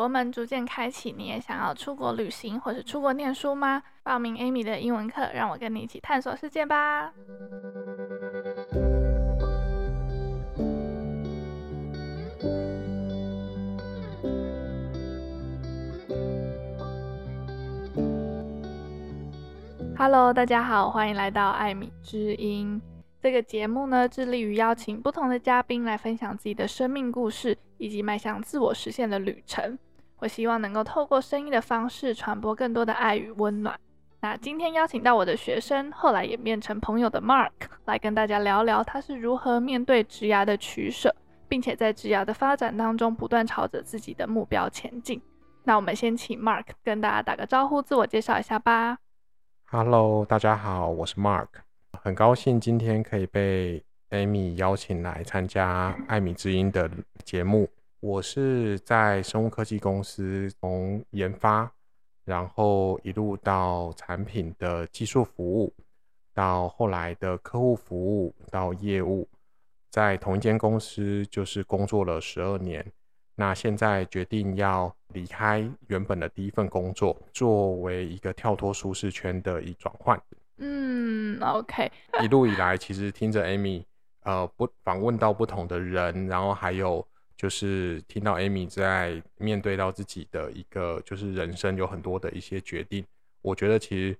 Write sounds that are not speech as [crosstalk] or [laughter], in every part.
国门逐渐开启，你也想要出国旅行或是出国念书吗？报名 Amy 的英文课，让我跟你一起探索世界吧。Hello，大家好，欢迎来到艾米之音。这个节目呢，致力于邀请不同的嘉宾来分享自己的生命故事，以及迈向自我实现的旅程。我希望能够透过声音的方式，传播更多的爱与温暖。那今天邀请到我的学生，后来演变成朋友的 Mark，来跟大家聊聊他是如何面对职涯的取舍，并且在职涯的发展当中，不断朝着自己的目标前进。那我们先请 Mark 跟大家打个招呼，自我介绍一下吧。Hello，大家好，我是 Mark。很高兴今天可以被 Amy 邀请来参加艾米之音的节目。我是在生物科技公司从研发，然后一路到产品的技术服务，到后来的客户服务，到业务，在同一间公司就是工作了十二年。那现在决定要离开原本的第一份工作，作为一个跳脱舒适圈的一转换。嗯，OK。一路以来，其实听着 Amy，呃，不访问到不同的人，然后还有就是听到 Amy 在面对到自己的一个就是人生有很多的一些决定，我觉得其实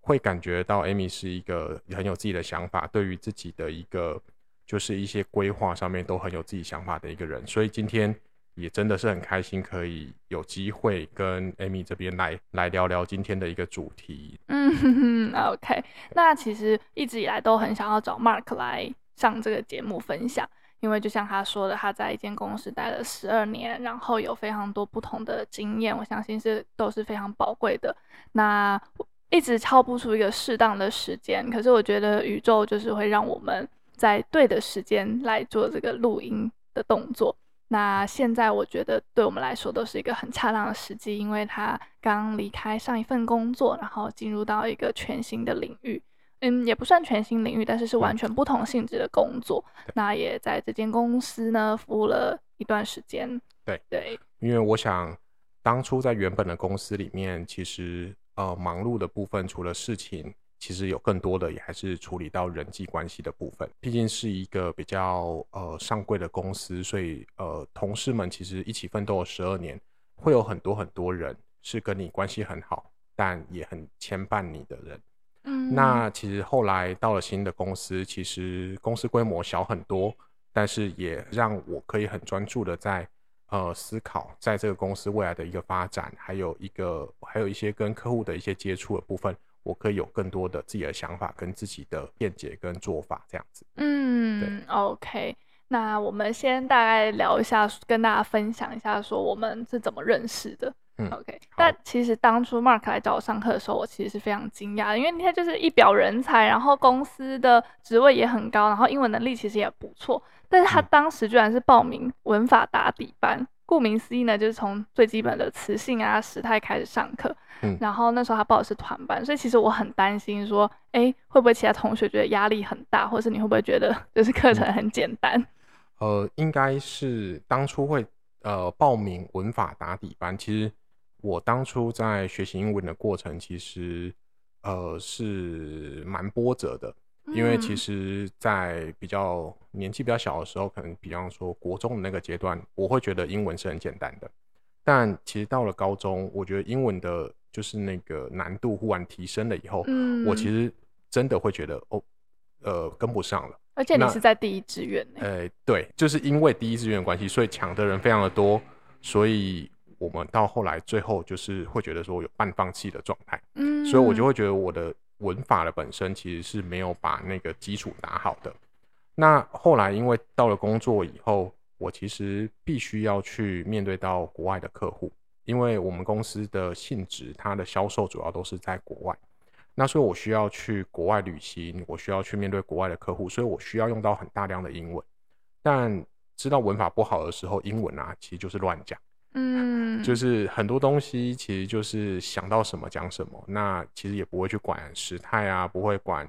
会感觉到 Amy 是一个很有自己的想法，对于自己的一个就是一些规划上面都很有自己想法的一个人，所以今天。也真的是很开心，可以有机会跟 Amy 这边来来聊聊今天的一个主题。嗯，OK。那其实一直以来都很想要找 Mark 来上这个节目分享，因为就像他说的，他在一间公司待了十二年，然后有非常多不同的经验，我相信是都是非常宝贵的。那一直敲不出一个适当的时间，可是我觉得宇宙就是会让我们在对的时间来做这个录音的动作。那现在我觉得对我们来说都是一个很恰当的时机，因为他刚离开上一份工作，然后进入到一个全新的领域，嗯，也不算全新领域，但是是完全不同性质的工作。嗯、那也在这间公司呢服务了一段时间。对对，因为我想当初在原本的公司里面，其实呃忙碌的部分除了事情。其实有更多的也还是处理到人际关系的部分，毕竟是一个比较呃上柜的公司，所以呃同事们其实一起奋斗了十二年，会有很多很多人是跟你关系很好，但也很牵绊你的人。嗯，那其实后来到了新的公司，其实公司规模小很多，但是也让我可以很专注的在呃思考，在这个公司未来的一个发展，还有一个还有一些跟客户的一些接触的部分。我可以有更多的自己的想法跟自己的见解跟做法，这样子。嗯，对，OK。那我们先大概聊一下，跟大家分享一下，说我们是怎么认识的。嗯，OK。但其实当初 Mark 来找我上课的时候，我其实是非常惊讶的，因为他就是一表人才，然后公司的职位也很高，然后英文能力其实也不错，但是他当时居然是报名文法打底班。顾名思义呢，就是从最基本的词性啊、时态开始上课。嗯，然后那时候他报的是团班，所以其实我很担心说，哎，会不会其他同学觉得压力很大，或是你会不会觉得 [laughs] 就是课程很简单？嗯、呃，应该是当初会呃报名文法打底班。其实我当初在学习英文的过程，其实呃是蛮波折的。因为其实，在比较年纪比较小的时候，可能比方说国中的那个阶段，我会觉得英文是很简单的。但其实到了高中，我觉得英文的就是那个难度忽然提升了以后，嗯，我其实真的会觉得哦，呃，跟不上了。而且你是在第一志愿呢？呃，对，就是因为第一志愿的关系，所以抢的人非常的多，所以我们到后来最后就是会觉得说有半放弃的状态。嗯，所以我就会觉得我的。文法的本身其实是没有把那个基础打好的。那后来因为到了工作以后，我其实必须要去面对到国外的客户，因为我们公司的性质，它的销售主要都是在国外。那所以我需要去国外旅行，我需要去面对国外的客户，所以我需要用到很大量的英文。但知道文法不好的时候，英文啊其实就是乱讲。嗯，就是很多东西其实就是想到什么讲什么，那其实也不会去管时态啊，不会管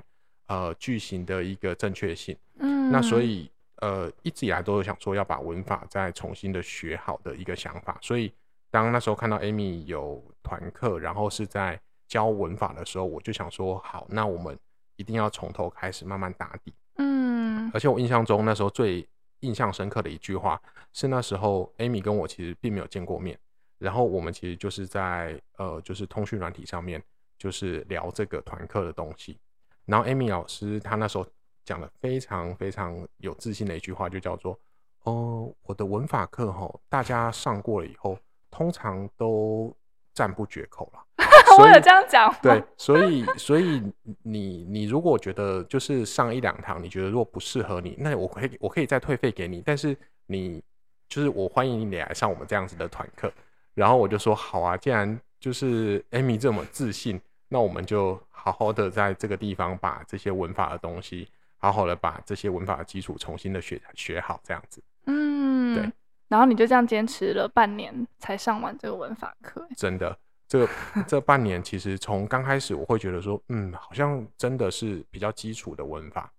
呃句型的一个正确性。嗯，那所以呃一直以来都有想说要把文法再重新的学好的一个想法，所以当那时候看到 Amy 有团课，然后是在教文法的时候，我就想说，好，那我们一定要从头开始慢慢打底。嗯，而且我印象中那时候最印象深刻的一句话是那时候 Amy 跟我其实并没有见过面，然后我们其实就是在呃就是通讯软体上面就是聊这个团课的东西，然后 Amy 老师她那时候讲了非常非常有自信的一句话，就叫做哦、我的文法课吼大家上过了以后，通常都赞不绝口了。[laughs] 我有这样讲。对，所以所以你你如果觉得就是上一两堂，你觉得如果不适合你，那我可以我可以再退费给你。但是你就是我欢迎你来上我们这样子的团课。然后我就说好啊，既然就是 Amy 这么自信，那我们就好好的在这个地方把这些文法的东西，好好的把这些文法的基础重新的学学好，这样子。嗯，对。然后你就这样坚持了半年才上完这个文法课。真的。这这半年其实从刚开始我会觉得说，嗯，好像真的是比较基础的文法，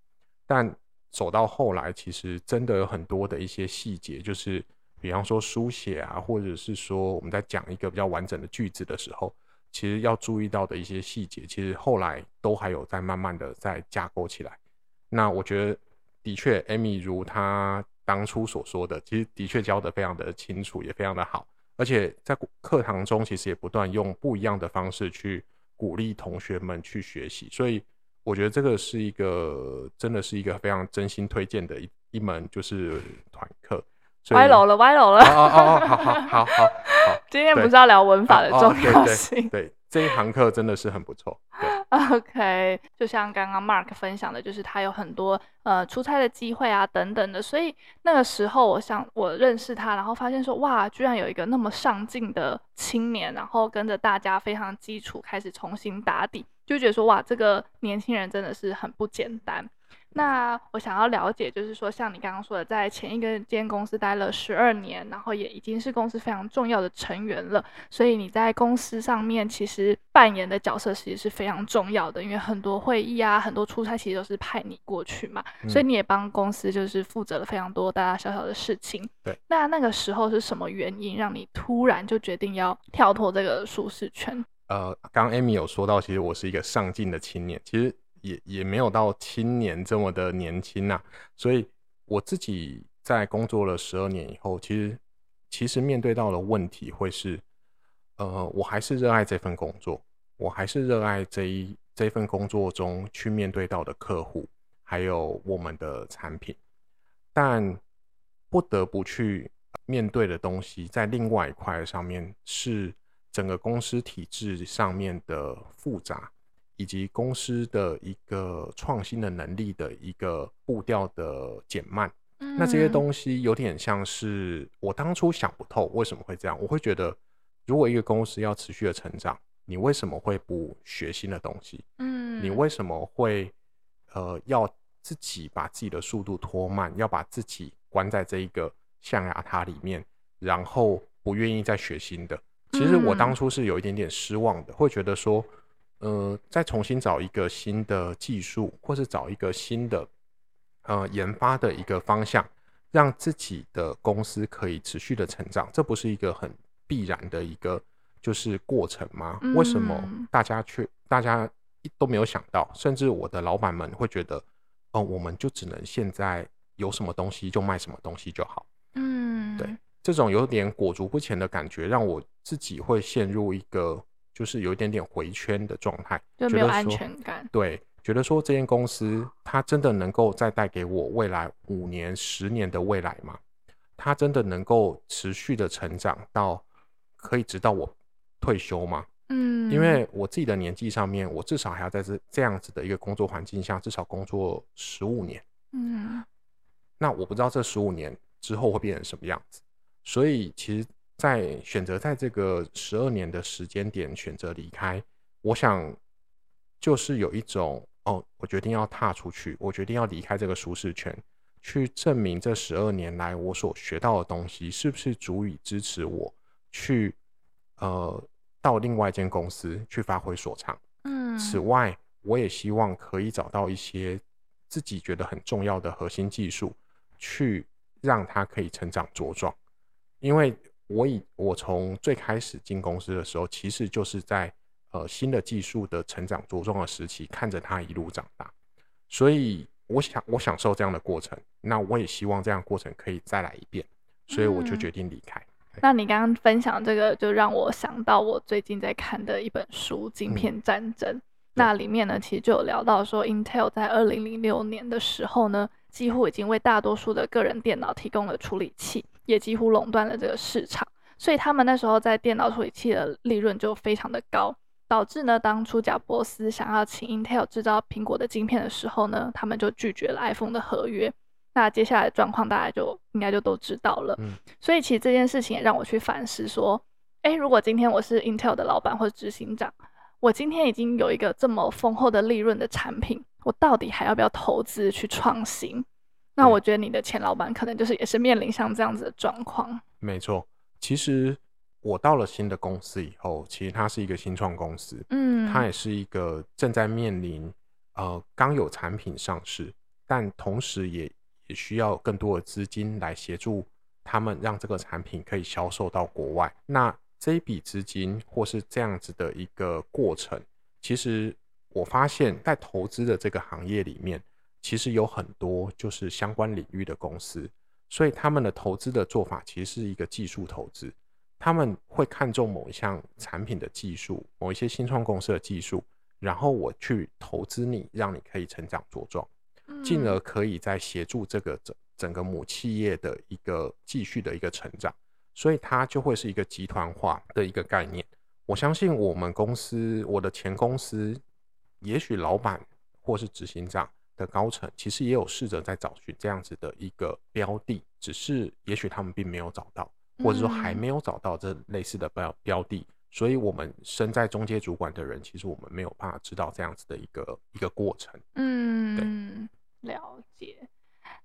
但走到后来，其实真的有很多的一些细节，就是比方说书写啊，或者是说我们在讲一个比较完整的句子的时候，其实要注意到的一些细节，其实后来都还有在慢慢的在架构起来。那我觉得的确，Amy 如她当初所说的，其实的确教得非常的清楚，也非常的好。而且在课堂中，其实也不断用不一样的方式去鼓励同学们去学习，所以我觉得这个是一个真的是一个非常真心推荐的一一门就是团课。歪楼了，歪楼了！哦哦哦，好好好好好，[laughs] 今天不是要聊文法的重要性？对，对，这一堂课真的是很不错。[laughs] OK，就像刚刚 Mark 分享的，就是他有很多呃出差的机会啊等等的，所以那个时候我想我认识他，然后发现说哇，居然有一个那么上进的青年，然后跟着大家非常基础开始重新打底，就觉得说哇，这个年轻人真的是很不简单。那我想要了解，就是说，像你刚刚说的，在前一个间公司待了十二年，然后也已经是公司非常重要的成员了，所以你在公司上面其实扮演的角色其实是非常重要的，因为很多会议啊，很多出差其实都是派你过去嘛，嗯、所以你也帮公司就是负责了非常多大大小小的事情。对，那那个时候是什么原因让你突然就决定要跳脱这个舒适圈？呃，刚刚 Amy 有说到，其实我是一个上进的青年，其实。也也没有到青年这么的年轻呐、啊，所以我自己在工作了十二年以后，其实其实面对到的问题会是，呃，我还是热爱这份工作，我还是热爱这一这份工作中去面对到的客户，还有我们的产品，但不得不去面对的东西，在另外一块上面是整个公司体制上面的复杂。以及公司的一个创新的能力的一个步调的减慢，嗯，那这些东西有点像是我当初想不透为什么会这样。我会觉得，如果一个公司要持续的成长，你为什么会不学新的东西？嗯，你为什么会呃要自己把自己的速度拖慢，要把自己关在这一个象牙塔里面，然后不愿意再学新的？其实我当初是有一点点失望的，会觉得说。呃，再重新找一个新的技术，或是找一个新的呃研发的一个方向，让自己的公司可以持续的成长，这不是一个很必然的一个就是过程吗？嗯、为什么大家却大家都没有想到，甚至我的老板们会觉得，哦、呃，我们就只能现在有什么东西就卖什么东西就好。嗯，对，这种有点裹足不前的感觉，让我自己会陷入一个。就是有一点点回圈的状态，就没有安全感。对，觉得说这间公司它真的能够再带给我未来五年、十年的未来吗？它真的能够持续的成长到可以直到我退休吗？嗯，因为我自己的年纪上面，我至少还要在这这样子的一个工作环境下至少工作十五年。嗯，那我不知道这十五年之后会变成什么样子，所以其实。在选择在这个十二年的时间点选择离开，我想就是有一种哦，我决定要踏出去，我决定要离开这个舒适圈，去证明这十二年来我所学到的东西是不是足以支持我去呃到另外一间公司去发挥所长。嗯，此外，我也希望可以找到一些自己觉得很重要的核心技术，去让它可以成长茁壮，因为。我以我从最开始进公司的时候，其实就是在呃新的技术的成长茁壮的时期，看着它一路长大，所以我想我享受这样的过程，那我也希望这样的过程可以再来一遍，所以我就决定离开。嗯、那你刚刚分享这个，就让我想到我最近在看的一本书《晶片战争》，嗯、那里面呢，其实就有聊到说，Intel 在二零零六年的时候呢，几乎已经为大多数的个人电脑提供了处理器。也几乎垄断了这个市场，所以他们那时候在电脑处理器的利润就非常的高，导致呢，当初贾伯斯想要请 Intel 制造苹果的晶片的时候呢，他们就拒绝了 iPhone 的合约。那接下来的状况大家就应该就都知道了。嗯，所以其实这件事情也让我去反思说，诶，如果今天我是 Intel 的老板或者执行长，我今天已经有一个这么丰厚的利润的产品，我到底还要不要投资去创新？那我觉得你的前老板可能就是也是面临像这样子的状况。没错，其实我到了新的公司以后，其实它是一个新创公司，嗯，它也是一个正在面临呃刚有产品上市，但同时也也需要更多的资金来协助他们，让这个产品可以销售到国外。那这一笔资金或是这样子的一个过程，其实我发现，在投资的这个行业里面。其实有很多就是相关领域的公司，所以他们的投资的做法其实是一个技术投资。他们会看重某一项产品的技术，某一些新创公司的技术，然后我去投资你，让你可以成长茁壮，进而可以在协助这个整整个母企业的一个继续的一个成长。所以它就会是一个集团化的一个概念。我相信我们公司，我的前公司，也许老板或是执行长。的高层其实也有试着在找寻这样子的一个标的，只是也许他们并没有找到，或者说还没有找到这类似的标标的，所以我们身在中介主管的人，其实我们没有办法知道这样子的一个一个过程。嗯，对，了解。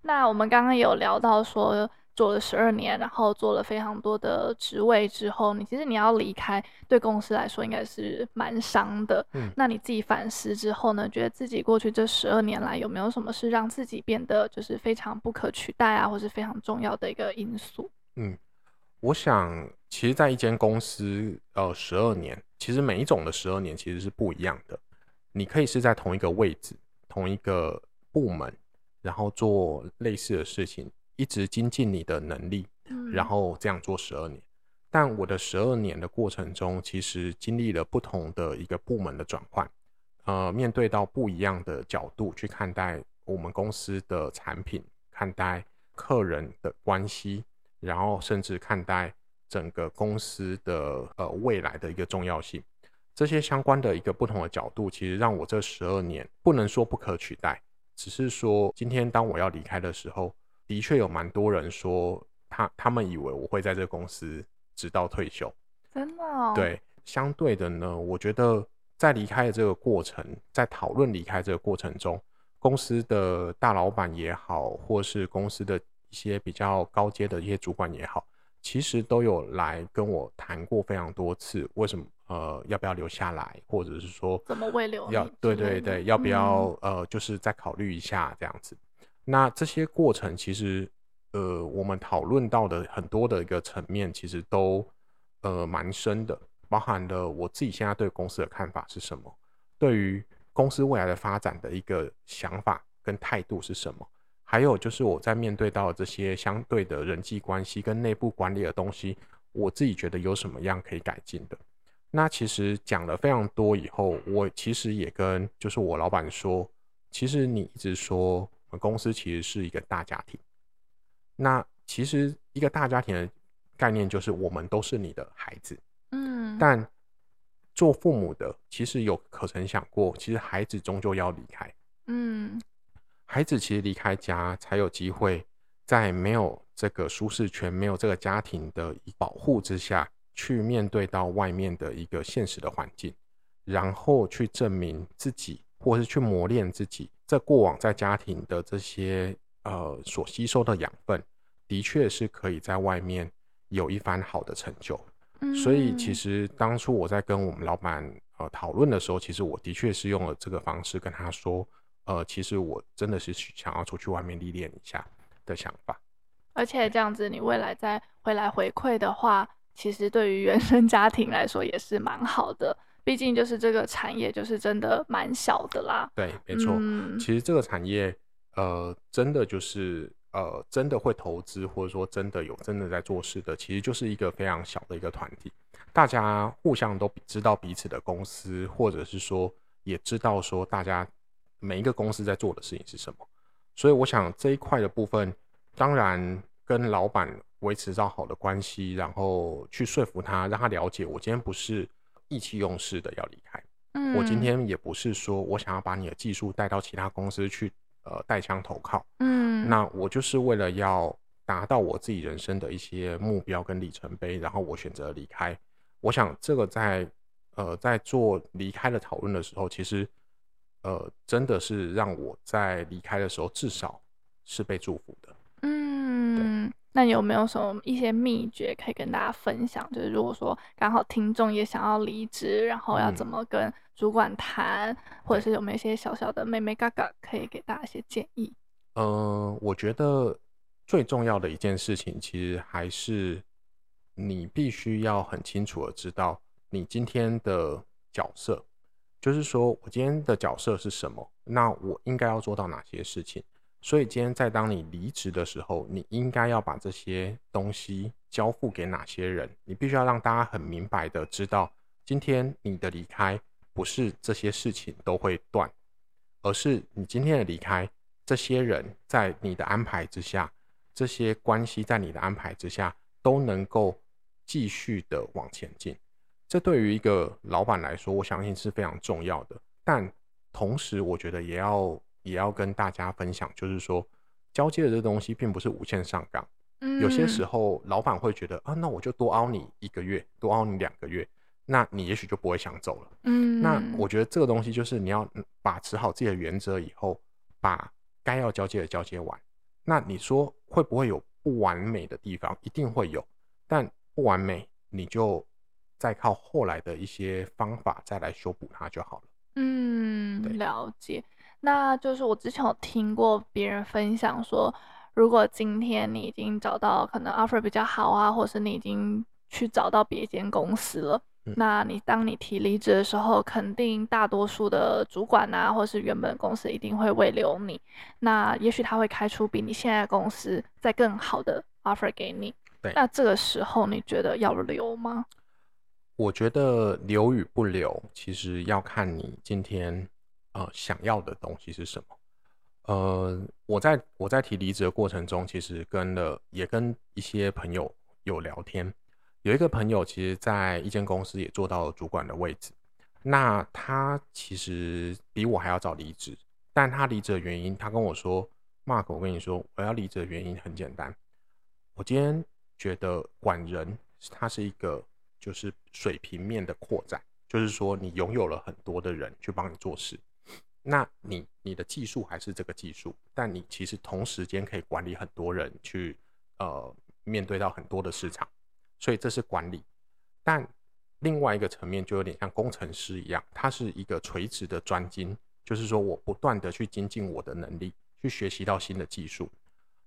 那我们刚刚有聊到说。做了十二年，然后做了非常多的职位之后，你其实你要离开，对公司来说应该是蛮伤的。嗯，那你自己反思之后呢，觉得自己过去这十二年来有没有什么是让自己变得就是非常不可取代啊，或是非常重要的一个因素？嗯，我想，其实，在一间公司，呃，十二年，其实每一种的十二年其实是不一样的。你可以是在同一个位置、同一个部门，然后做类似的事情。一直精进你的能力，然后这样做十二年。但我的十二年的过程中，其实经历了不同的一个部门的转换，呃，面对到不一样的角度去看待我们公司的产品，看待客人的关系，然后甚至看待整个公司的呃未来的一个重要性。这些相关的一个不同的角度，其实让我这十二年不能说不可取代，只是说今天当我要离开的时候。的确有蛮多人说他他们以为我会在这个公司直到退休，真的哦？对，相对的呢，我觉得在离开的这个过程，在讨论离开这个过程中，公司的大老板也好，或是公司的一些比较高阶的一些主管也好，其实都有来跟我谈过非常多次，为什么呃要不要留下来，或者是说怎么会留？要对对对，要不要、嗯、呃就是再考虑一下这样子。那这些过程其实，呃，我们讨论到的很多的一个层面，其实都呃蛮深的，包含了我自己现在对公司的看法是什么，对于公司未来的发展的一个想法跟态度是什么，还有就是我在面对到这些相对的人际关系跟内部管理的东西，我自己觉得有什么样可以改进的。那其实讲了非常多以后，我其实也跟就是我老板说，其实你一直说。公司其实是一个大家庭，那其实一个大家庭的概念就是我们都是你的孩子，嗯，但做父母的其实有可曾想过，其实孩子终究要离开，嗯，孩子其实离开家才有机会在没有这个舒适圈、没有这个家庭的保护之下去面对到外面的一个现实的环境，然后去证明自己，或是去磨练自己。在过往在家庭的这些呃所吸收的养分，的确是可以在外面有一番好的成就。嗯，所以其实当初我在跟我们老板呃讨论的时候，其实我的确是用了这个方式跟他说，呃，其实我真的是想要出去外面历练一下的想法。而且这样子，你未来再回来回馈的话，其实对于原生家庭来说也是蛮好的。毕竟就是这个产业就是真的蛮小的啦。对，没错。嗯、其实这个产业，呃，真的就是呃，真的会投资或者说真的有真的在做事的，其实就是一个非常小的一个团体。大家互相都知道彼此的公司，或者是说也知道说大家每一个公司在做的事情是什么。所以我想这一块的部分，当然跟老板维持到好的关系，然后去说服他，让他了解我今天不是。意气用事的要离开，嗯，我今天也不是说我想要把你的技术带到其他公司去，呃，带枪投靠，嗯，那我就是为了要达到我自己人生的一些目标跟里程碑，然后我选择离开。我想这个在呃在做离开的讨论的时候，其实呃真的是让我在离开的时候至少是被祝福。那有没有什么一些秘诀可以跟大家分享？就是如果说刚好听众也想要离职，然后要怎么跟主管谈，嗯、或者是有没有一些小小的妹妹嘎嘎可以给大家一些建议？嗯、呃，我觉得最重要的一件事情，其实还是你必须要很清楚的知道你今天的角色，就是说我今天的角色是什么，那我应该要做到哪些事情。所以今天在当你离职的时候，你应该要把这些东西交付给哪些人？你必须要让大家很明白的知道，今天你的离开不是这些事情都会断，而是你今天的离开，这些人在你的安排之下，这些关系在你的安排之下都能够继续的往前进。这对于一个老板来说，我相信是非常重要的。但同时，我觉得也要。也要跟大家分享，就是说，交接的这东西并不是无限上岗。嗯，有些时候老板会觉得啊，那我就多凹你一个月，多凹你两个月，那你也许就不会想走了。嗯，那我觉得这个东西就是你要把持好自己的原则以后，把该要交接的交接完。那你说会不会有不完美的地方？一定会有，但不完美你就再靠后来的一些方法再来修补它就好了。嗯，了解。那就是我之前有听过别人分享说，如果今天你已经找到可能 offer 比较好啊，或是你已经去找到别间公司了，嗯、那你当你提离职的时候，肯定大多数的主管啊，或是原本公司一定会挽留你。那也许他会开出比你现在公司再更好的 offer 给你。对，那这个时候你觉得要留吗？我觉得留与不留，其实要看你今天。呃，想要的东西是什么？呃，我在我在提离职的过程中，其实跟了也跟一些朋友有聊天。有一个朋友，其实在一间公司也做到了主管的位置。那他其实比我还要早离职，但他离职的原因，他跟我说：“Mark，我跟你说，我要离职的原因很简单。我今天觉得管人，它是一个就是水平面的扩展，就是说你拥有了很多的人去帮你做事。”那你你的技术还是这个技术，但你其实同时间可以管理很多人去，呃，面对到很多的市场，所以这是管理。但另外一个层面就有点像工程师一样，它是一个垂直的专精，就是说我不断的去精进我的能力，去学习到新的技术。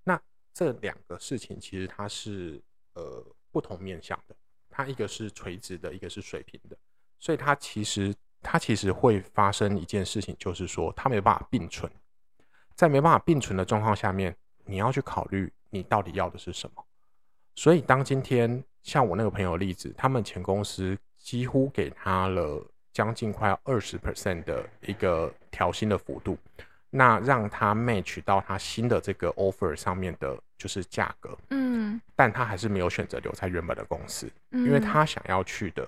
那这两个事情其实它是呃不同面向的，它一个是垂直的，一个是水平的，所以它其实。它其实会发生一件事情，就是说它没办法并存，在没办法并存的状况下面，你要去考虑你到底要的是什么。所以当今天像我那个朋友的例子，他们前公司几乎给他了将近快要二十 percent 的一个调薪的幅度，那让他 match 到他新的这个 offer 上面的就是价格，嗯，但他还是没有选择留在原本的公司，因为他想要去的。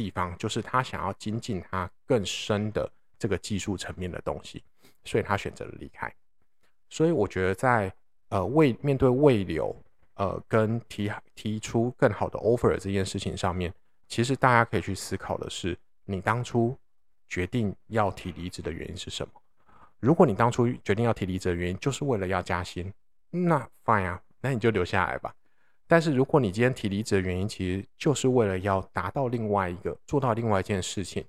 地方就是他想要精进他更深的这个技术层面的东西，所以他选择了离开。所以我觉得在呃未面对未留呃跟提提出更好的 offer 这件事情上面，其实大家可以去思考的是，你当初决定要提离职的原因是什么？如果你当初决定要提离职的原因就是为了要加薪，那 fine 啊，那你就留下来吧。但是如果你今天提离职的原因，其实就是为了要达到另外一个做到另外一件事情，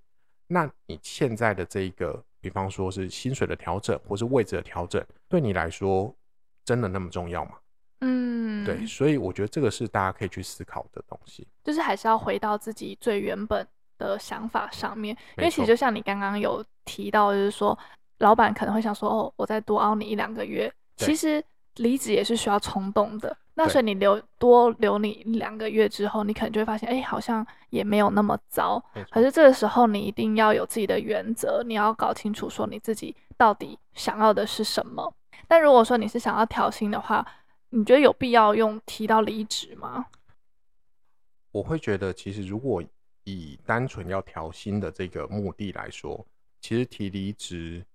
那你现在的这一个，比方说是薪水的调整，或是位置的调整，对你来说真的那么重要吗？嗯，嗯，对，所以我觉得这个是大家可以去思考的东西，就是还是要回到自己最原本的想法上面，因为其实就像你刚刚有提到，就是说老板可能会想说，哦，我再多熬你一两个月，其实离职也是需要冲动的。那所以你留多留你两个月之后，你可能就会发现，哎，好像也没有那么糟。可是这个时候你一定要有自己的原则，你要搞清楚说你自己到底想要的是什么。但如果说你是想要调薪的话，你觉得有必要用提到离职吗？我会觉得，其实如果以单纯要调薪的这个目的来说，其实提离职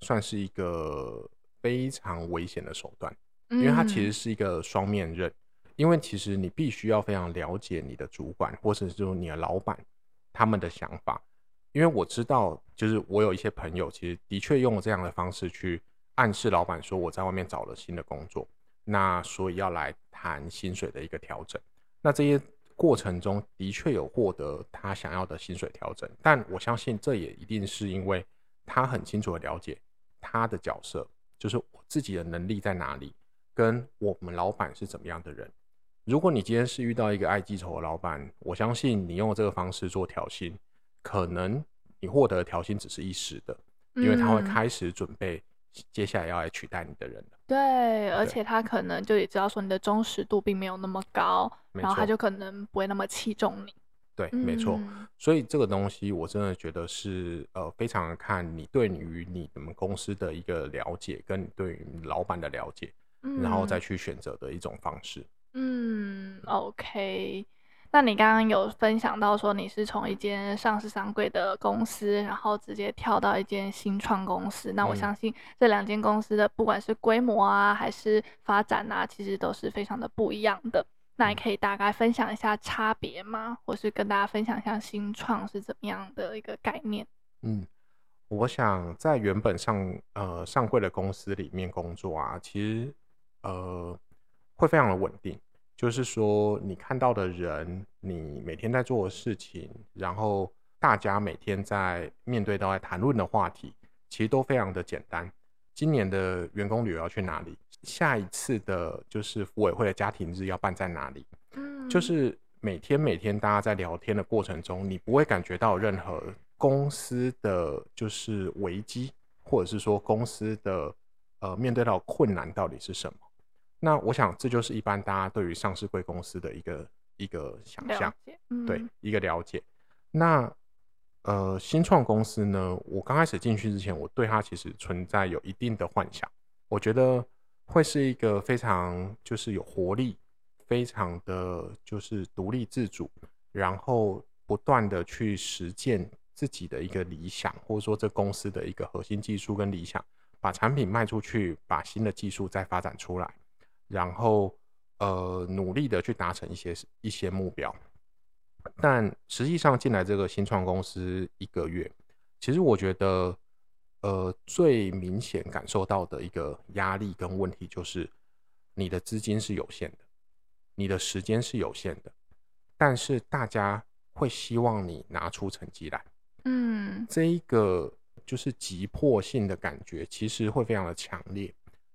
算是一个非常危险的手段。因为它其实是一个双面刃，因为其实你必须要非常了解你的主管或者是说你的老板他们的想法，因为我知道，就是我有一些朋友其实的确用了这样的方式去暗示老板说我在外面找了新的工作，那所以要来谈薪水的一个调整。那这些过程中的确有获得他想要的薪水调整，但我相信这也一定是因为他很清楚的了解他的角色，就是我自己的能力在哪里。跟我们老板是怎么样的人？如果你今天是遇到一个爱记仇的老板，我相信你用这个方式做调薪，可能你获得的调薪只是一时的，因为他会开始准备接下来要来取代你的人。对，对，而且他可能就也知道说你的忠实度并没有那么高，然后他就可能不会那么器重你。对，没错。所以这个东西我真的觉得是呃，非常看你对于你们公司的一个了解，跟你对于老板的了解。然后再去选择的一种方式。嗯，OK。那你刚刚有分享到说你是从一间上市商柜的公司，然后直接跳到一间新创公司。那我相信这两间公司的不管是规模啊，还是发展啊，其实都是非常的不一样的。那你可以大概分享一下差别吗？或是跟大家分享一下新创是怎么样的一个概念？嗯。我想在原本上呃上柜的公司里面工作啊，其实。呃，会非常的稳定，就是说你看到的人，你每天在做的事情，然后大家每天在面对到在谈论的话题，其实都非常的简单。今年的员工旅游要去哪里？下一次的就是福委会的家庭日要办在哪里？嗯，就是每天每天大家在聊天的过程中，你不会感觉到任何公司的就是危机，或者是说公司的呃面对到困难到底是什么？那我想，这就是一般大家对于上市贵公司的一个一个想象，嗯、对一个了解。那呃，新创公司呢，我刚开始进去之前，我对它其实存在有一定的幻想，我觉得会是一个非常就是有活力，非常的就是独立自主，然后不断的去实践自己的一个理想，或者说这公司的一个核心技术跟理想，把产品卖出去，把新的技术再发展出来。然后，呃，努力的去达成一些一些目标，但实际上进来这个新创公司一个月，其实我觉得，呃，最明显感受到的一个压力跟问题就是，你的资金是有限的，你的时间是有限的，但是大家会希望你拿出成绩来，嗯，这一个就是急迫性的感觉，其实会非常的强烈。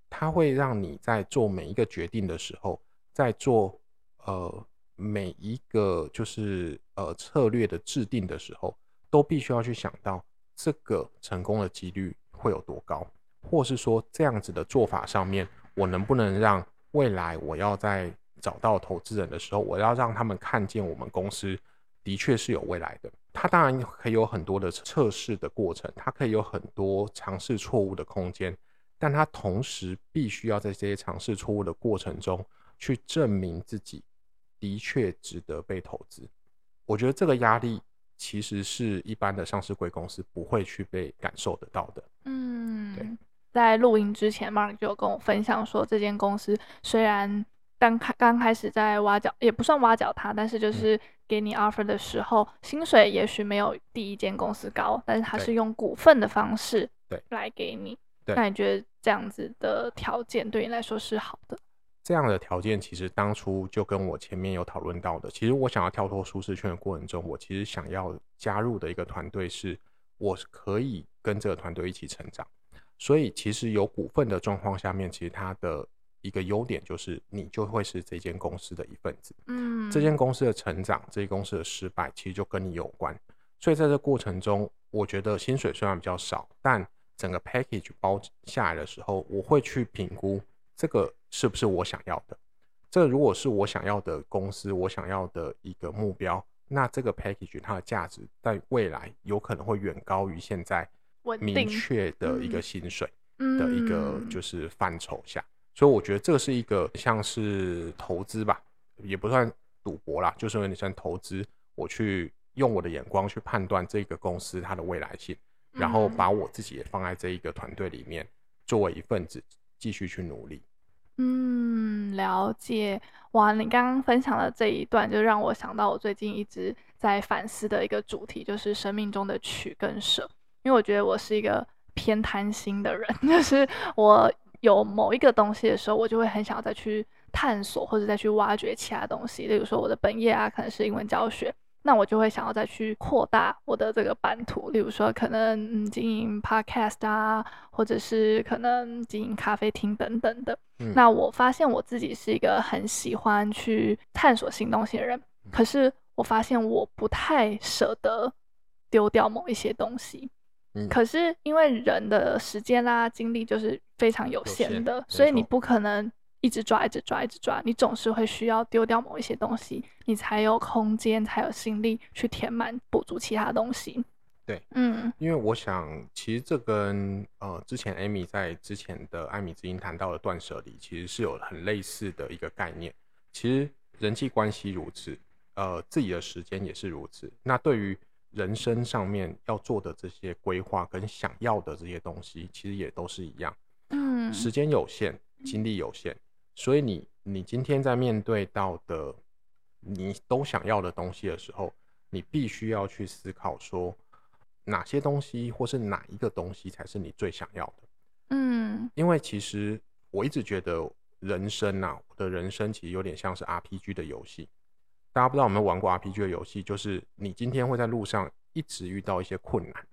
它会让你在做每一个决定的时候，在做呃每一个就是呃策略的制定的时候，都必须要去想到这个成功的几率会有多高，或是说这样子的做法上面，我能不能让未来我要在找到投资人的时候，我要让他们看见我们公司的确是有未来的。它当然可以有很多的测试的过程，它可以有很多尝试错误的空间。但他同时必须要在这些尝试错误的过程中，去证明自己的确值得被投资。我觉得这个压力其实是一般的上市贵公司不会去被感受得到的。嗯，对。在录音之前，Mark 就有跟我分享说，这间公司虽然刚开刚开始在挖角，也不算挖角他，但是就是给你 offer 的时候，嗯、薪水也许没有第一间公司高，但是他是用股份的方式对来给你。那你觉得这样子的条件对你来说是好的？这样的条件其实当初就跟我前面有讨论到的，其实我想要跳脱舒适圈的过程中，我其实想要加入的一个团队是，我可以跟这个团队一起成长。所以其实有股份的状况下面，其实它的一个优点就是你就会是这间公司的一份子。嗯，这间公司的成长，这间公司的失败，其实就跟你有关。所以在这过程中，我觉得薪水虽然比较少，但整个 package 包下来的时候，我会去评估这个是不是我想要的。这如果是我想要的公司，我想要的一个目标，那这个 package 它的价值在未来有可能会远高于现在明确的一个薪水的一个就是范畴下。所以我觉得这是一个像是投资吧，也不算赌博啦，就是有点像投资，我去。用我的眼光去判断这个公司它的未来性，然后把我自己也放在这一个团队里面，作为一份子继续去努力。嗯，了解。哇，你刚刚分享的这一段就让我想到我最近一直在反思的一个主题，就是生命中的取跟舍。因为我觉得我是一个偏贪心的人，[laughs] 就是我有某一个东西的时候，我就会很想要再去探索或者再去挖掘其他东西。例如说我的本业啊，可能是英文教学。那我就会想要再去扩大我的这个版图，例如说可能经营 podcast 啊，或者是可能经营咖啡厅等等的。嗯。那我发现我自己是一个很喜欢去探索新东西的人，可是我发现我不太舍得丢掉某一些东西。嗯。可是因为人的时间啦、精力就是非常有限的，所以你不可能。一直抓，一直抓，一直抓，你总是会需要丢掉某一些东西，你才有空间，才有心力去填满、补足其他东西。对，嗯，因为我想，其实这跟呃之前 Amy 在之前的艾米之音谈到的断舍离，其实是有很类似的一个概念。其实人际关系如此，呃，自己的时间也是如此。那对于人生上面要做的这些规划跟想要的这些东西，其实也都是一样。嗯，时间有限，精力有限。所以你你今天在面对到的你都想要的东西的时候，你必须要去思考说哪些东西或是哪一个东西才是你最想要的。嗯，因为其实我一直觉得人生啊，我的人生其实有点像是 RPG 的游戏。大家不知道有没有玩过 RPG 的游戏？就是你今天会在路上一直遇到一些困难，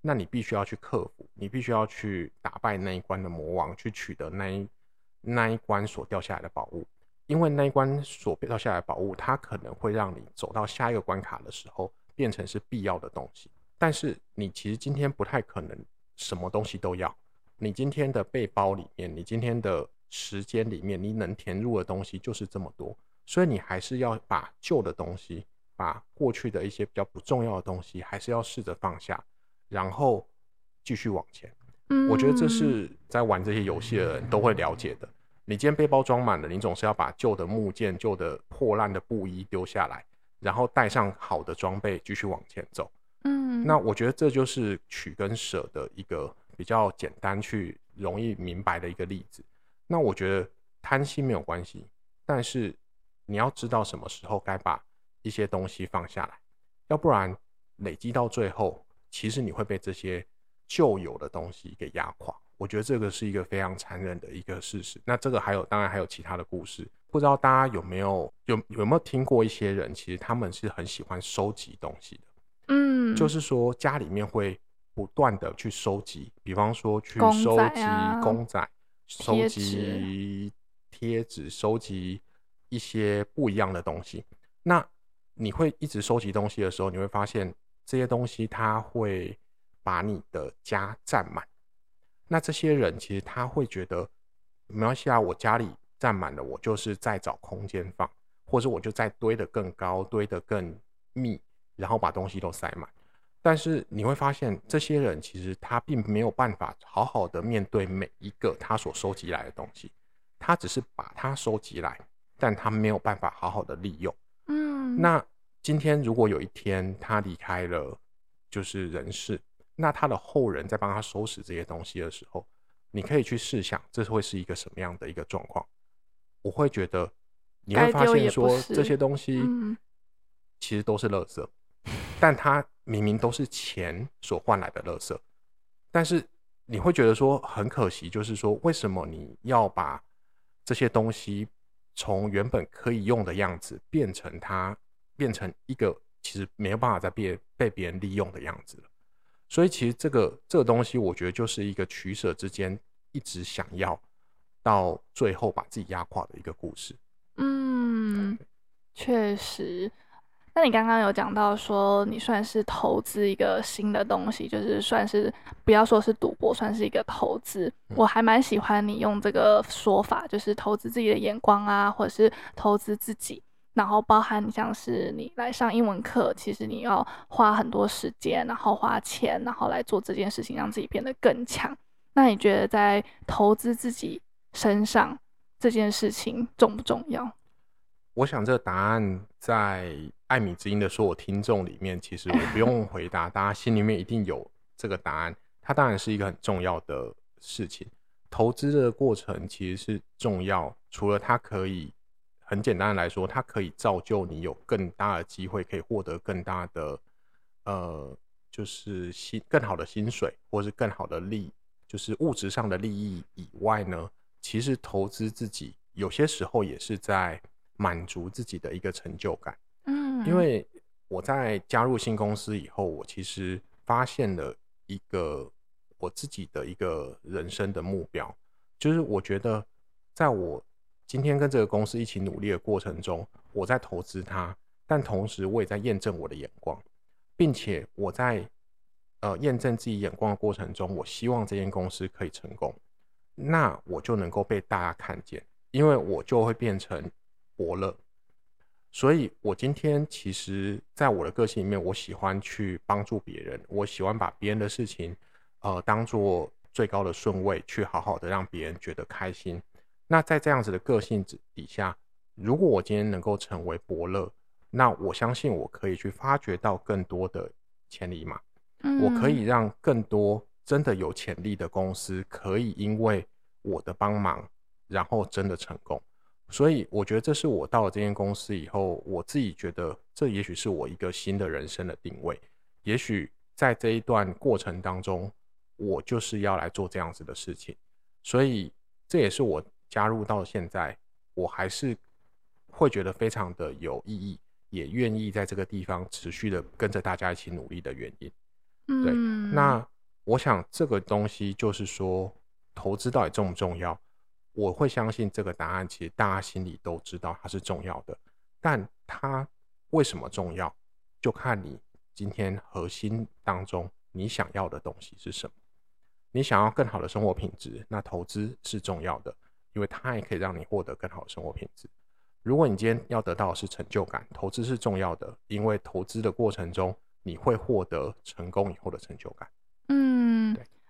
那你必须要去克服，你必须要去打败那一关的魔王，去取得那一。那一关所掉下来的宝物，因为那一关所掉下来的宝物，它可能会让你走到下一个关卡的时候变成是必要的东西。但是你其实今天不太可能什么东西都要。你今天的背包里面，你今天的时间里面，你能填入的东西就是这么多，所以你还是要把旧的东西，把过去的一些比较不重要的东西，还是要试着放下，然后继续往前。嗯，我觉得这是在玩这些游戏的人都会了解的。你今天背包装满了，你总是要把旧的木剑、旧的破烂的布衣丢下来，然后带上好的装备继续往前走。嗯，那我觉得这就是取跟舍的一个比较简单、去容易明白的一个例子。那我觉得贪心没有关系，但是你要知道什么时候该把一些东西放下来，要不然累积到最后，其实你会被这些旧有的东西给压垮。我觉得这个是一个非常残忍的一个事实。那这个还有，当然还有其他的故事，不知道大家有没有有有没有听过一些人，其实他们是很喜欢收集东西的。嗯，就是说家里面会不断的去收集，比方说去收集公仔、收集贴纸、收集一些不一样的东西。那你会一直收集东西的时候，你会发现这些东西它会把你的家占满。那这些人其实他会觉得没关系啊，我家里占满了，我就是再找空间放，或者我就再堆得更高，堆得更密，然后把东西都塞满。但是你会发现，这些人其实他并没有办法好好的面对每一个他所收集来的东西，他只是把它收集来，但他没有办法好好的利用。嗯，那今天如果有一天他离开了，就是人世。那他的后人在帮他收拾这些东西的时候，你可以去试想，这会是一个什么样的一个状况？我会觉得你会发现说，这些东西其实都是垃圾，但它明明都是钱所换来的垃圾，但是你会觉得说很可惜，就是说为什么你要把这些东西从原本可以用的样子变成它变成一个其实没有办法再被被别人利用的样子了？所以其实这个这个东西，我觉得就是一个取舍之间一直想要到最后把自己压垮的一个故事。嗯，确实。那你刚刚有讲到说，你算是投资一个新的东西，就是算是不要说是赌博，算是一个投资。我还蛮喜欢你用这个说法，就是投资自己的眼光啊，或者是投资自己，然后包含像是你来上英文课，其实你要花很多时间，然后花钱，然后来做这件事情，让自己变得更强。那你觉得在投资自己身上这件事情重不重要？我想这个答案在艾米之音的所有听众里面，其实我不用 [laughs] 回答，大家心里面一定有这个答案。它当然是一个很重要的事情。投资的过程其实是重要，除了它可以很简单的来说，它可以造就你有更大的机会，可以获得更大的呃，就是薪更好的薪水，或是更好的利，就是物质上的利益以外呢，其实投资自己有些时候也是在。满足自己的一个成就感，嗯，因为我在加入新公司以后，我其实发现了一个我自己的一个人生的目标，就是我觉得在我今天跟这个公司一起努力的过程中，我在投资它，但同时我也在验证我的眼光，并且我在呃验证自己眼光的过程中，我希望这间公司可以成功，那我就能够被大家看见，因为我就会变成。伯乐，所以我今天其实，在我的个性里面，我喜欢去帮助别人，我喜欢把别人的事情，呃，当做最高的顺位，去好好的让别人觉得开心。那在这样子的个性底下，如果我今天能够成为伯乐，那我相信我可以去发掘到更多的潜力嘛，嗯，我可以让更多真的有潜力的公司，可以因为我的帮忙，然后真的成功。所以我觉得这是我到了这间公司以后，我自己觉得这也许是我一个新的人生的定位。也许在这一段过程当中，我就是要来做这样子的事情。所以这也是我加入到现在，我还是会觉得非常的有意义，也愿意在这个地方持续的跟着大家一起努力的原因。对，那我想这个东西就是说，投资到底重不重要？我会相信这个答案，其实大家心里都知道它是重要的，但它为什么重要，就看你今天核心当中你想要的东西是什么。你想要更好的生活品质，那投资是重要的，因为它也可以让你获得更好的生活品质。如果你今天要得到的是成就感，投资是重要的，因为投资的过程中你会获得成功以后的成就感。嗯，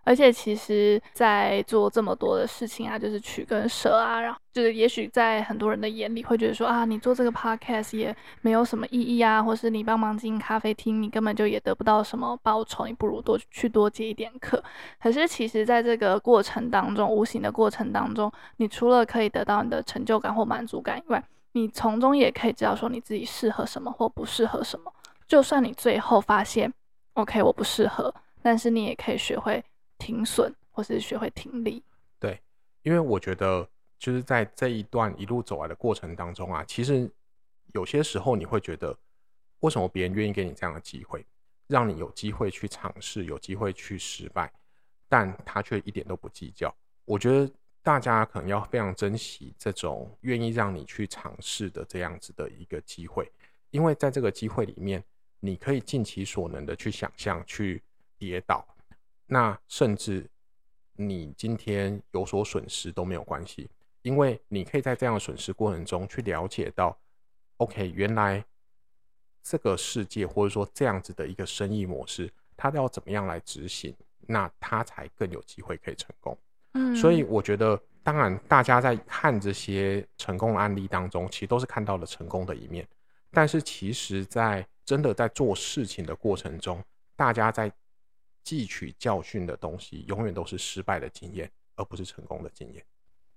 而且其实，在做这么多的事情啊，就是取跟舍啊，然后就是也许在很多人的眼里会觉得说啊，你做这个 podcast 也没有什么意义啊，或是你帮忙经营咖啡厅，你根本就也得不到什么报酬，你不如多去多接一点课。可是其实，在这个过程当中，无形的过程当中，你除了可以得到你的成就感或满足感以外，你从中也可以知道说你自己适合什么或不适合什么。就算你最后发现，OK，我不适合，但是你也可以学会。停损，或是学会停利。对，因为我觉得就是在这一段一路走来的过程当中啊，其实有些时候你会觉得，为什么别人愿意给你这样的机会，让你有机会去尝试，有机会去失败，但他却一点都不计较。我觉得大家可能要非常珍惜这种愿意让你去尝试的这样子的一个机会，因为在这个机会里面，你可以尽其所能的去想象，去跌倒。那甚至你今天有所损失都没有关系，因为你可以在这样的损失过程中去了解到，OK，原来这个世界或者说这样子的一个生意模式，它要怎么样来执行，那它才更有机会可以成功。嗯，所以我觉得，当然大家在看这些成功的案例当中，其实都是看到了成功的一面，但是其实在真的在做事情的过程中，大家在汲取教训的东西，永远都是失败的经验，而不是成功的经验。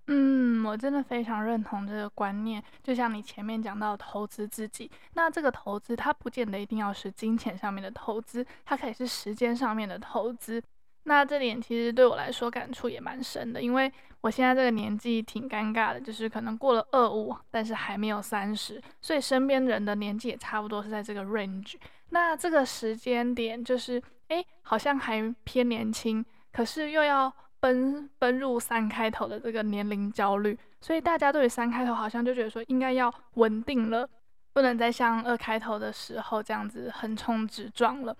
嗯，我真的非常认同这个观念。就像你前面讲到投资自己，那这个投资它不见得一定要是金钱上面的投资，它可以是时间上面的投资。那这点其实对我来说感触也蛮深的，因为我现在这个年纪挺尴尬的，就是可能过了二五，但是还没有三十，所以身边人的年纪也差不多是在这个 range。那这个时间点就是。诶，好像还偏年轻，可是又要奔奔入三开头的这个年龄焦虑，所以大家对于三开头好像就觉得说应该要稳定了，不能再像二开头的时候这样子横冲直撞了。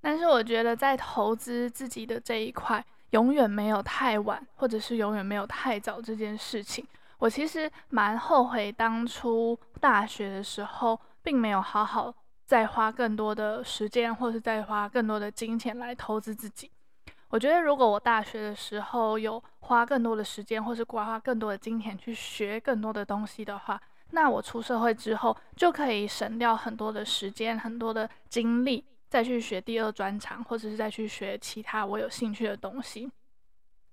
但是我觉得在投资自己的这一块，永远没有太晚，或者是永远没有太早这件事情。我其实蛮后悔当初大学的时候，并没有好好再花更多的时间，或是再花更多的金钱来投资自己。我觉得如果我大学的时候有花更多的时间，或是花更多的金钱去学更多的东西的话，那我出社会之后就可以省掉很多的时间、很多的精力，再去学第二专长，或者是再去学其他我有兴趣的东西。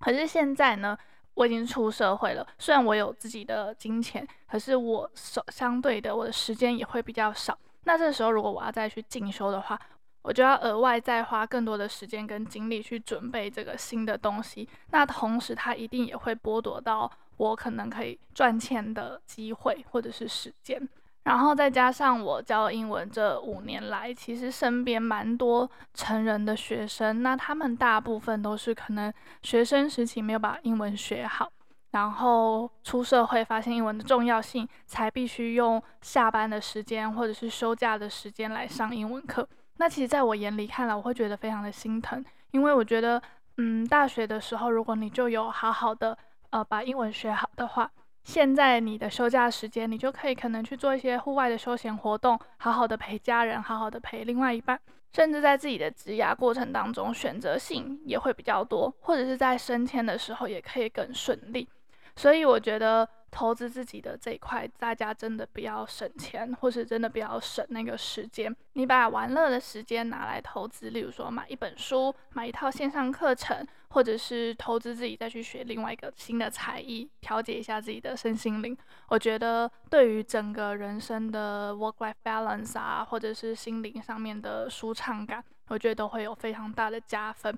可是现在呢，我已经出社会了，虽然我有自己的金钱，可是我手相对的我的时间也会比较少。那这时候如果我要再去进修的话，我就要额外再花更多的时间跟精力去准备这个新的东西。那同时它一定也会剥夺到我可能可以赚钱的机会或者是时间。然后再加上我教英文这五年来，其实身边蛮多成人的学生，那他们大部分都是可能学生时期没有把英文学好，然后出社会发现英文的重要性，才必须用下班的时间或者是休假的时间来上英文课。那其实在我眼里看来，我会觉得非常的心疼，因为我觉得，嗯，大学的时候如果你就有好好的呃把英文学好的话。现在你的休假时间，你就可以可能去做一些户外的休闲活动，好好的陪家人，好好的陪另外一半，甚至在自己的职涯过程当中，选择性也会比较多，或者是在升迁的时候也可以更顺利。所以我觉得。投资自己的这一块，大家真的不要省钱，或是真的不要省那个时间。你把玩乐的时间拿来投资，例如说买一本书、买一套线上课程，或者是投资自己再去学另外一个新的才艺，调节一下自己的身心灵。我觉得对于整个人生的 work-life balance 啊，或者是心灵上面的舒畅感，我觉得都会有非常大的加分。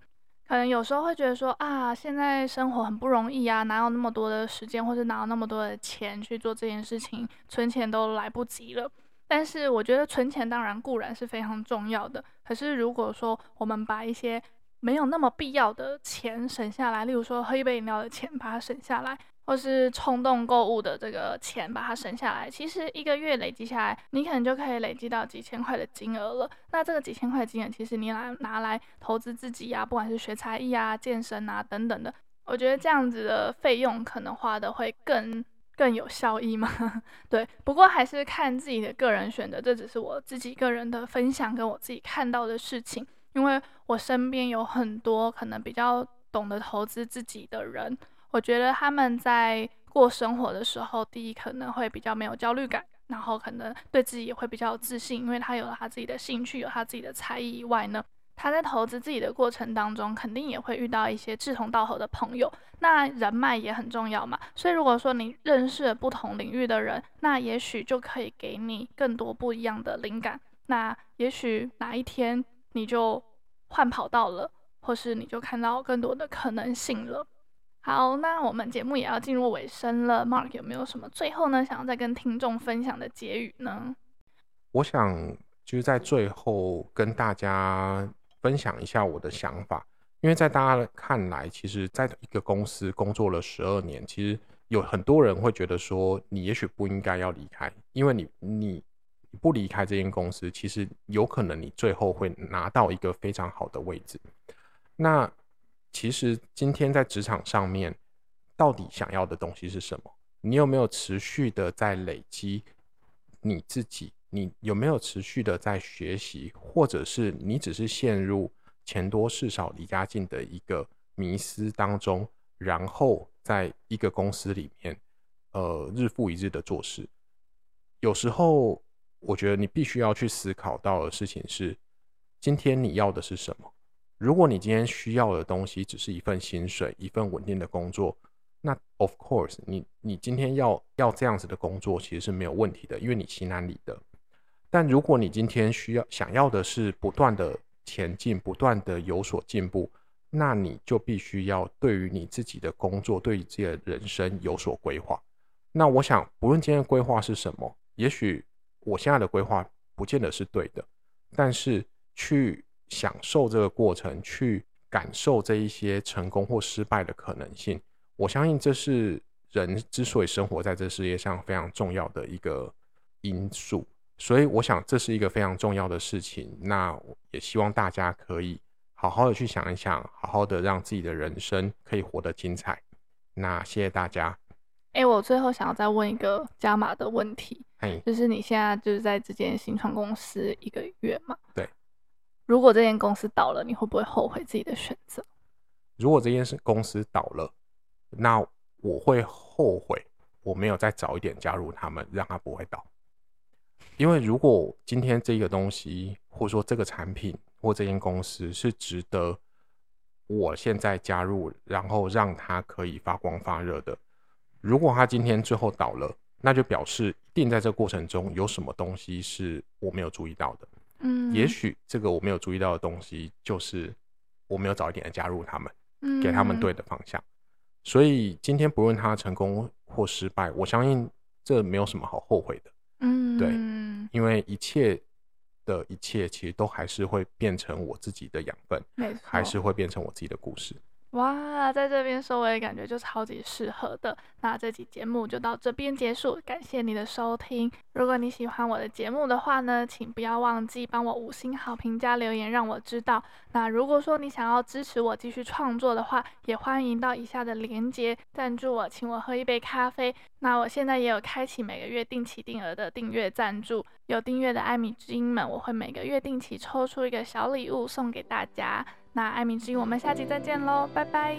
可能有时候会觉得说啊，现在生活很不容易啊，哪有那么多的时间，或者哪有那么多的钱去做这件事情，存钱都来不及了。但是我觉得存钱当然固然是非常重要的，可是如果说我们把一些没有那么必要的钱省下来，例如说喝一杯饮料的钱，把它省下来。或是冲动购物的这个钱，把它省下来，其实一个月累积下来，你可能就可以累积到几千块的金额了。那这个几千块的金额，其实你拿拿来投资自己呀、啊，不管是学才艺啊、健身啊等等的，我觉得这样子的费用可能花的会更更有效益嘛。[laughs] 对，不过还是看自己的个人选择，这只是我自己个人的分享，跟我自己看到的事情。因为我身边有很多可能比较懂得投资自己的人。我觉得他们在过生活的时候，第一可能会比较没有焦虑感，然后可能对自己也会比较自信，因为他有了他自己的兴趣，有他自己的才艺以外呢，他在投资自己的过程当中，肯定也会遇到一些志同道合的朋友，那人脉也很重要嘛。所以如果说你认识了不同领域的人，那也许就可以给你更多不一样的灵感。那也许哪一天你就换跑道了，或是你就看到更多的可能性了。好，那我们节目也要进入尾声了。Mark 有没有什么最后呢，想要再跟听众分享的结语呢？我想就是在最后跟大家分享一下我的想法，因为在大家看来，其实在一个公司工作了十二年，其实有很多人会觉得说，你也许不应该要离开，因为你你不离开这间公司，其实有可能你最后会拿到一个非常好的位置。那其实今天在职场上面，到底想要的东西是什么？你有没有持续的在累积你自己？你有没有持续的在学习？或者是你只是陷入钱多事少离家近的一个迷思当中，然后在一个公司里面，呃，日复一日的做事？有时候，我觉得你必须要去思考到的事情是：今天你要的是什么？如果你今天需要的东西只是一份薪水、一份稳定的工作，那 of course，你你今天要要这样子的工作其实是没有问题的，因为你心安理得。但如果你今天需要想要的是不断的前进、不断的有所进步，那你就必须要对于你自己的工作、对于自己的人生有所规划。那我想，不论今天的规划是什么，也许我现在的规划不见得是对的，但是去。享受这个过程，去感受这一些成功或失败的可能性。我相信这是人之所以生活在这世界上非常重要的一个因素。所以，我想这是一个非常重要的事情。那也希望大家可以好好的去想一想，好好的让自己的人生可以活得精彩。那谢谢大家。哎、欸，我最后想要再问一个加码的问题，嘿就是你现在就是在这间新创公司一个月嘛？对。如果这间公司倒了，你会不会后悔自己的选择？如果这间公司倒了，那我会后悔我没有再早一点加入他们，让它不会倒。因为如果今天这个东西，或者说这个产品或这间公司是值得我现在加入，然后让它可以发光发热的。如果它今天最后倒了，那就表示一定在这个过程中有什么东西是我没有注意到的。嗯，也许这个我没有注意到的东西，就是我没有早一点的加入他们，嗯，给他们对的方向。所以今天不论他成功或失败，我相信这没有什么好后悔的。嗯，对，因为一切的一切其实都还是会变成我自己的养分，没错，还是会变成我自己的故事。哇，在这边收尾感觉就超级适合的。那这期节目就到这边结束，感谢你的收听。如果你喜欢我的节目的话呢，请不要忘记帮我五星好评加留言，让我知道。那如果说你想要支持我继续创作的话，也欢迎到以下的链接赞助我，请我喝一杯咖啡。那我现在也有开启每个月定期定额的订阅赞助，有订阅的艾米之音们，我会每个月定期抽出一个小礼物送给大家。那爱明之音，我们下期再见喽，拜拜。